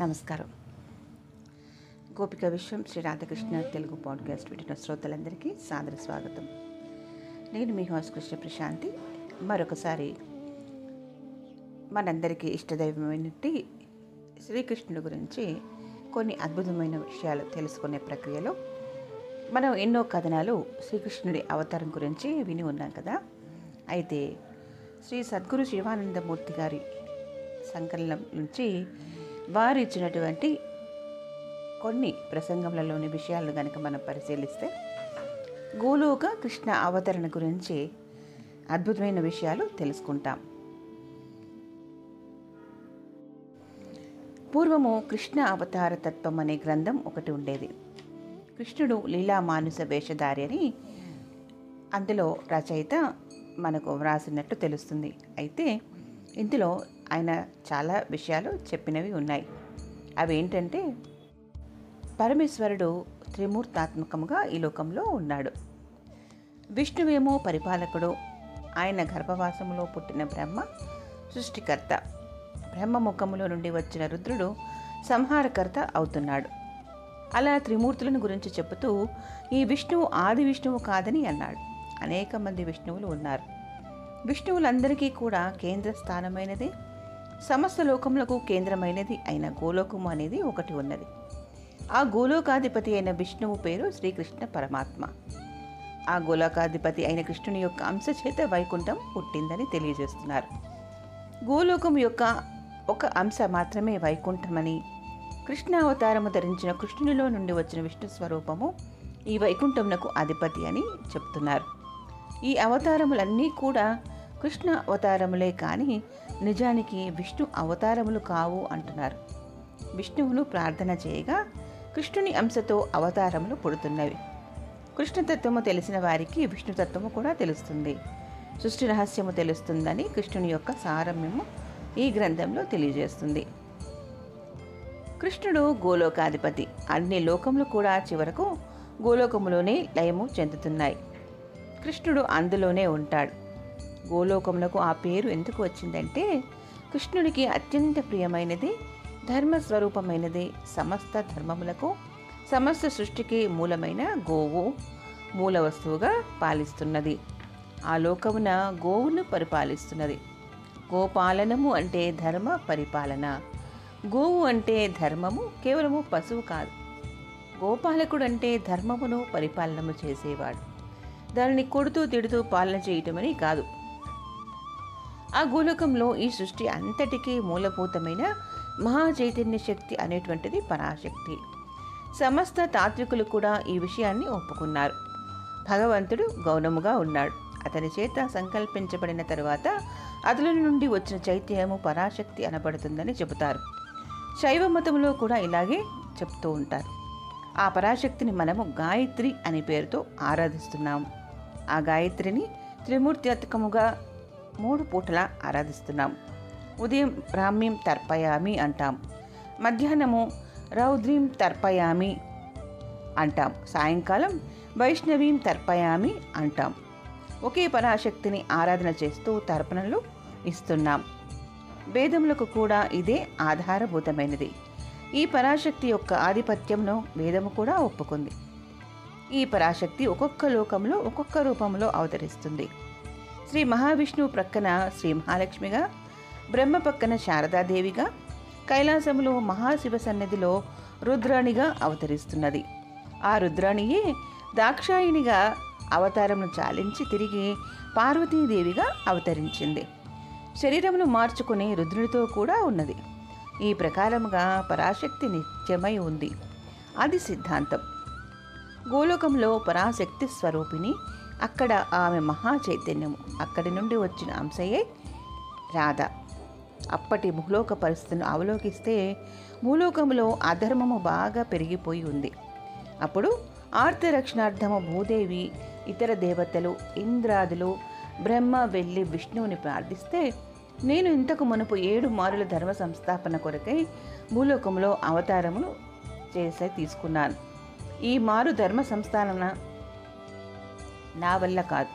నమస్కారం. గోపిక విశ్వం శ్రీ రాధాకృష్ణ తెలుగు పాడ్కాస్ట్ వింటున్న శ్రోతలందరికీ సాదర స్వాగతం. నేను మీ హోస్ కృష్ణ ప్రశాంతి. మరొకసారి మనందరికీ ఇష్టదైవమైనటి శ్రీకృష్ణుడి గురించి కొన్ని అద్భుతమైన విషయాలు తెలుసుకునే ప్రక్రియలో మనం ఎన్నో కథనాలు శ్రీకృష్ణుడి అవతారం గురించి విని ఉన్నాం కదా. అయితే శ్రీ సద్గురు శివానందమూర్తి గారి సంకలనం నుంచి వారు ఇచ్చినటువంటి కొన్ని ప్రసంగములలోని విషయాలను కనుక మనం పరిశీలిస్తే గోలోక కృష్ణ అవతరణ గురించి అద్భుతమైన విషయాలు తెలుసుకుంటాం. పూర్వము కృష్ణ అవతార తత్వం అనే గ్రంథం ఒకటి ఉండేది. కృష్ణుడు లీలా మానుస వేషధారి అని అందులో రచయిత మనకు వ్రాసినట్టు తెలుస్తుంది. అయితే ఇందులో ఆయన చాలా విషయాలు చెప్పినవి ఉన్నాయి. అవి ఏంటంటే పరమేశ్వరుడు త్రిమూర్తాత్మకముగా ఈ లోకంలో ఉన్నాడు. విష్ణువేమో పరిపాలకుడు. ఆయన గర్భవాసములో పుట్టిన బ్రహ్మ సృష్టికర్త. బ్రహ్మ ముఖములో నుండి వచ్చిన రుద్రుడు సంహారకర్త అవుతున్నాడు. అలా త్రిమూర్తులను గురించి చెబుతూ ఈ విష్ణువు ఆది విష్ణువు కాదని అన్నాడు. అనేక మంది విష్ణువులు ఉన్నారు. విష్ణువులందరికీ కూడా కేంద్ర స్థానమైనది. సమస్త లోకములకు కేంద్రమైనది అయిన గోలోకము అనేది ఒకటి ఉన్నది. ఆ గోలోకాధిపతి అయిన విష్ణువు పేరు శ్రీకృష్ణ పరమాత్మ. ఆ గోలోకాధిపతి అయిన కృష్ణుని యొక్క అంశ చేత వైకుంఠం పుట్టిందని తెలియజేస్తున్నారు. గోలోకం యొక్క ఒక అంశ మాత్రమే వైకుంఠమని కృష్ణ అవతారము ధరించిన కృష్ణునిలో నుండి వచ్చిన విష్ణు స్వరూపము ఈ వైకుంఠమునకు అధిపతి అని చెప్తున్నారు. ఈ అవతారములన్నీ కూడా కృష్ణ అవతారములే కానీ నిజానికి విష్ణు అవతారములు కావు అంటున్నారు. విష్ణువును ప్రార్థన చేయగా కృష్ణుని అంశతో అవతారములు పుడుతున్నవి. కృష్ణతత్వము తెలిసిన వారికి విష్ణుతత్వము కూడా తెలుస్తుంది. సృష్టి రహస్యము తెలుస్తుందని కృష్ణుని యొక్క సారమ్యము ఈ గ్రంథంలో తెలియజేస్తుంది. కృష్ణుడు గోలోకాధిపతి. అన్ని లోకములు కూడా చివరకు గోలోకములోనే లయము చెందుతున్నాయి. కృష్ణుడు అందులోనే ఉంటాడు. గోలోకములకు ఆ పేరు ఎందుకు వచ్చిందంటే కృష్ణుడికి అత్యంత ప్రియమైనది ధర్మస్వరూపమైనది సమస్త ధర్మములకు సమస్త సృష్టికి మూలమైన గోవు మూల వస్తువుగా పాలిస్తున్నది. ఆ లోకమున గోవును పరిపాలిస్తున్నది. గోపాలనము అంటే ధర్మ పరిపాలన. గోవు అంటే ధర్మము కేవలము పశువు కాదు. గోపాలకుడు అంటే ధర్మమును పరిపాలనము చేసేవాడు. దానిని కొడుతూ తిడుతూ పాలన చేయటమని కాదు. ఆ గోలోకంలో ఈ సృష్టి అంతటికీ మూలభూతమైన మహా చైతన్య శక్తి అనేటువంటిది పరాశక్తి. సమస్త తాత్వికులు కూడా ఈ విషయాన్ని ఒప్పుకున్నారు. భగవంతుడు గౌనముగా ఉన్నాడు. అతని చేత సంకల్పించబడిన తరువాత అతని నుండి వచ్చిన చైత్యము పరాశక్తి అనబడుతుందని చెబుతారు. శైవ మతంలో కూడా ఇలాగే చెప్తూ ఉంటారు. ఆ పరాశక్తిని మనము గాయత్రి అనే పేరుతో ఆరాధిస్తున్నాము. ఆ గాయత్రిని త్రిమూర్త్యాత్మకముగా మూడు పూటలా ఆరాధిస్తున్నాం. ఉదయం రామ్యం తర్పయామి అంటాం. మధ్యాహ్నము రౌద్రీం తర్పయామి అంటాం. సాయంకాలం వైష్ణవీం తర్పయామి అంటాం. ఒకే పరాశక్తిని ఆరాధన చేస్తూ తర్పణలు ఇస్తున్నాం. వేదములకు కూడా ఇదే ఆధారభూతమైనది. ఈ పరాశక్తి యొక్క ఆధిపత్యంను వేదము కూడా ఒప్పుకుంది. ఈ పరాశక్తి ఒక్కొక్క లోకంలో ఒక్కొక్క రూపంలో అవతరిస్తుంది. శ్రీ మహావిష్ణువు ప్రక్కన శ్రీ మహాలక్ష్మిగా బ్రహ్మ పక్కన శారదాదేవిగా కైలాసములో మహాశివ సన్నిధిలో రుద్రాణిగా అవతరిస్తున్నది. ఆ రుద్రాణియే దాక్షాయినిగా అవతారమును చాలించి తిరిగి పార్వతీదేవిగా అవతరించింది. శరీరమును మార్చుకుని రుద్రునితో కూడా ఉన్నది. ఈ ప్రకారముగా పరాశక్తి నిత్యమై ఉంది. అది సిద్ధాంతం. గోలోకంలో పరాశక్తి స్వరూపిణి అక్కడ ఆమె మహా చైతన్యము. అక్కడి నుండి వచ్చిన అంశయే రాధ. అప్పటి భూలోక పరిస్థితిని అవలోకిస్తే భూలోకంలో అధర్మము బాగా పెరిగిపోయి ఉంది. అప్పుడు ఆర్తరక్షణార్థము భూదేవి ఇతర దేవతలు ఇంద్రాదులు బ్రహ్మ వెళ్ళి విష్ణువుని ప్రార్థిస్తే నేను ఇంతకు మునుపు ఏడు మారుల ధర్మ సంస్థాపన కొరకై భూలోకంలో అవతారమును చేసే తీసుకున్నాను. ఈ మారు ధర్మ సంస్థాపన నా వల్ల కాదు.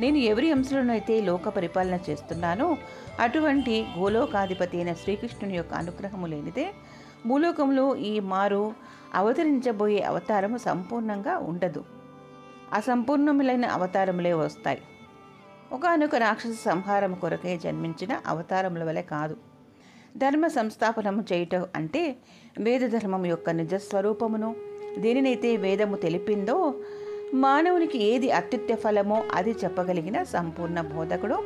నేను ఎవరి అంశంలోనైతే లోక పరిపాలన చేస్తున్నానో అటువంటి గోలోకాధిపతి అయిన శ్రీకృష్ణుని యొక్క అనుగ్రహము లేనిదే భూలోకంలో ఈ మారు అవతరించబోయే అవతారము సంపూర్ణంగా ఉండదు. అసంపూర్ణములైన అవతారములే వస్తాయి. ఒకనొక రాక్షస సంహారం కొరకే జన్మించిన అవతారముల వలె కాదు. ధర్మ సంస్థాపనము చేయటం అంటే వేద ధర్మం యొక్క నిజస్వరూపమును దేనినైతే వేదము తెలిపిందో మానవునికి ఏది అత్యుత్య ఫలమో అది చెప్పగలిగిన సంపూర్ణ బోధకుడు.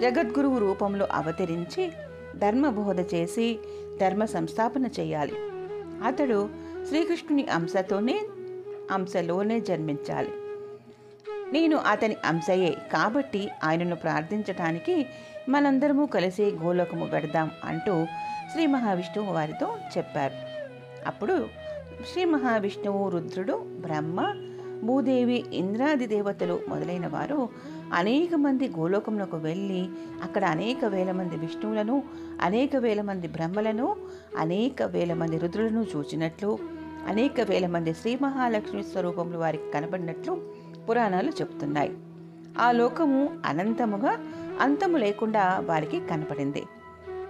జగద్గురువు రూపంలో అవతరించి ధర్మ బోధ చేసి ధర్మ సంస్థాపన చేయాలి. అతడు శ్రీకృష్ణుని అంశతోనే అంశలోనే జన్మించాలి. నేను అతని అంశయే కాబట్టి ఆయనను ప్రార్థించటానికి మనందరము కలిసి గోలోకము పెడదాం అంటూ శ్రీ మహావిష్ణువు వారితో చెప్పారు. అప్పుడు శ్రీ మహావిష్ణువు రుద్రుడు బ్రహ్మ భూదేవి ఇంద్రాది దేవతలు మొదలైన వారు అనేక మంది గోలోకమునకు వెళ్ళి అక్కడ అనేక వేల మంది విష్ణువులను అనేక వేల మంది బ్రహ్మలను అనేక వేల మంది రుద్రులను చూచినట్లు అనేక వేల మంది శ్రీ మహాలక్ష్మి స్వరూపములు వారికి కనబడినట్లు పురాణాలు చెప్తున్నాయి ఆ లోకము అనంతముగా అంతము లేకుండా వారికి కనపడింది.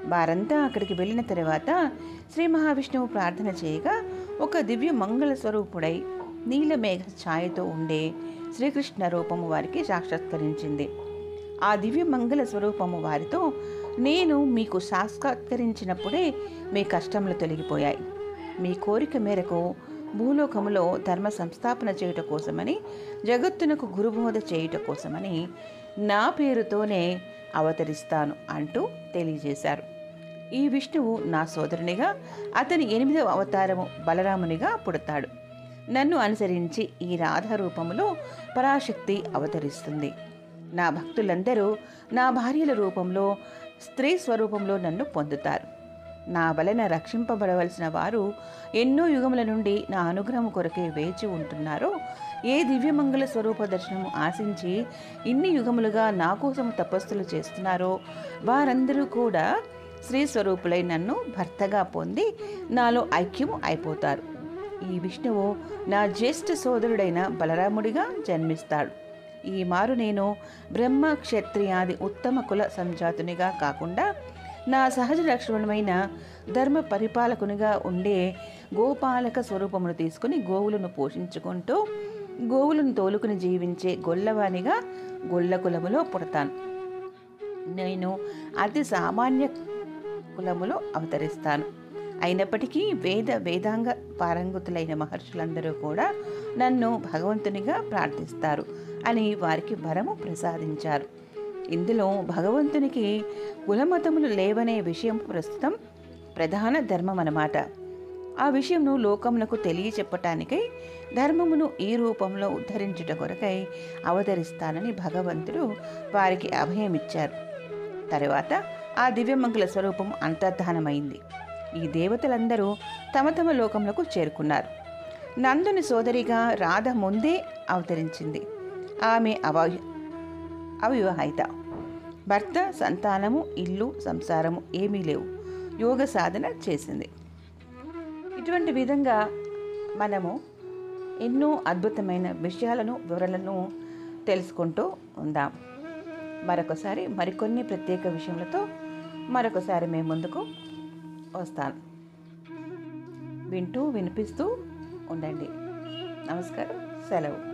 వారంతా అక్కడికి వెళ్ళిన తర్వాత శ్రీ మహావిష్ణువు ప్రార్థన చేయగా ఒక దివ్య మంగళ స్వరూపుడై నీలమేఘ ఛాయతో ఉండే శ్రీకృష్ణ రూపము వారికి సాక్షాత్కరించింది. ఆ దివ్య మంగళ స్వరూపము వారితో నేను మీకు సాక్షాత్కరించినప్పుడే మీ కష్టములు తొలగిపోయాయి. మీ కోరిక మేరకు భూలోకములో ధర్మ సంస్థాపన చేయుట కోసమని జగత్తునకు గురుబోధ చేయుట కోసమని నా పేరుతోనే అవతరిస్తాను అంటూ తెలియజేశారు. ఈ విష్ణువు నా సోదరునిగా అతని ఎనిమిదవ అవతారము బలరామునిగా పుడతాడు. నన్ను అనుసరించి ఈ రాధారూపములో పరాశక్తి అవతరిస్తుంది. నా భక్తులందరూ నా భార్యల రూపంలో స్త్రీ స్వరూపంలో నన్ను పొందుతారు. నా వలన రక్షింపబడవలసిన వారు ఎన్నో యుగముల నుండి నా అనుగ్రహం కొరకే వేచి ఉంటున్నారో ఏ దివ్యమంగళ స్వరూప దర్శనము ఆశించి ఇన్ని యుగములుగా నా కోసం తపస్సులు చేస్తున్నారో వారందరూ కూడా స్త్రీ స్వరూపులై నన్ను భర్తగా పొంది నాలో ఐక్యము అయిపోతారు. ఈ విష్ణువు నా జ్యేష్ఠ సోదరుడైన బలరాముడిగా జన్మిస్తాడు. ఈ మారు నేను బ్రహ్మ క్షత్రియాది ఉత్తమ కుల సంజాతునిగా కాకుండా నా సహజ లక్షణమైన ధర్మ పరిపాలకునిగా ఉండే గోపాలక స్వరూపమును తీసుకుని గోవులను పోషించుకుంటూ గోవులను తోలుకుని జీవించే గొల్లవానిగా గొల్ల కులములో పుడతాను. నేను అతి సామాన్య కులములో అవతరిస్తాను. అయినప్పటికీ వేద వేదాంగ పారంగుతులైన మహర్షులందరూ కూడా నన్ను భగవంతునిగా ప్రార్థిస్తారు అని వారికి వరము ప్రసాదించారు. ఇందులో భగవంతునికి కులమతములు లేవనే విషయం ప్రస్తుతం ప్రధాన ధర్మం అన్నమాట ఆ విషయంను లోకమునకు తెలియచెప్పటానికై ధర్మమును ఈ రూపంలో ఉద్ధరించుట కొరకై అవతరిస్తానని భగవంతుడు వారికి అభయమిచ్చారు. తరువాత ఆ దివ్యమంగళ స్వరూపం అంతర్ధానమైంది. ఈ దేవతలందరూ తమ తమ లోకములకు చేరుకున్నారు. నందుని సోదరిగా రాధ ముందే అవతరించింది. ఆమె అవ అవివాహిత. భర్త సంతానము ఇల్లు సంసారము ఏమీ లేవు. యోగ సాధన చేసింది. ఇటువంటి విధంగా మనము ఎన్నో అద్భుతమైన విషయాలను వివరాలను తెలుసుకుంటూ ఉందాం. మరొకసారి మరికొన్ని ప్రత్యేక విషయములతో మరొకసారి మేము ముందుకు వస్తాను. వింటూ వినిపిస్తూ ఉండండి. నమస్కారం. సెలవు.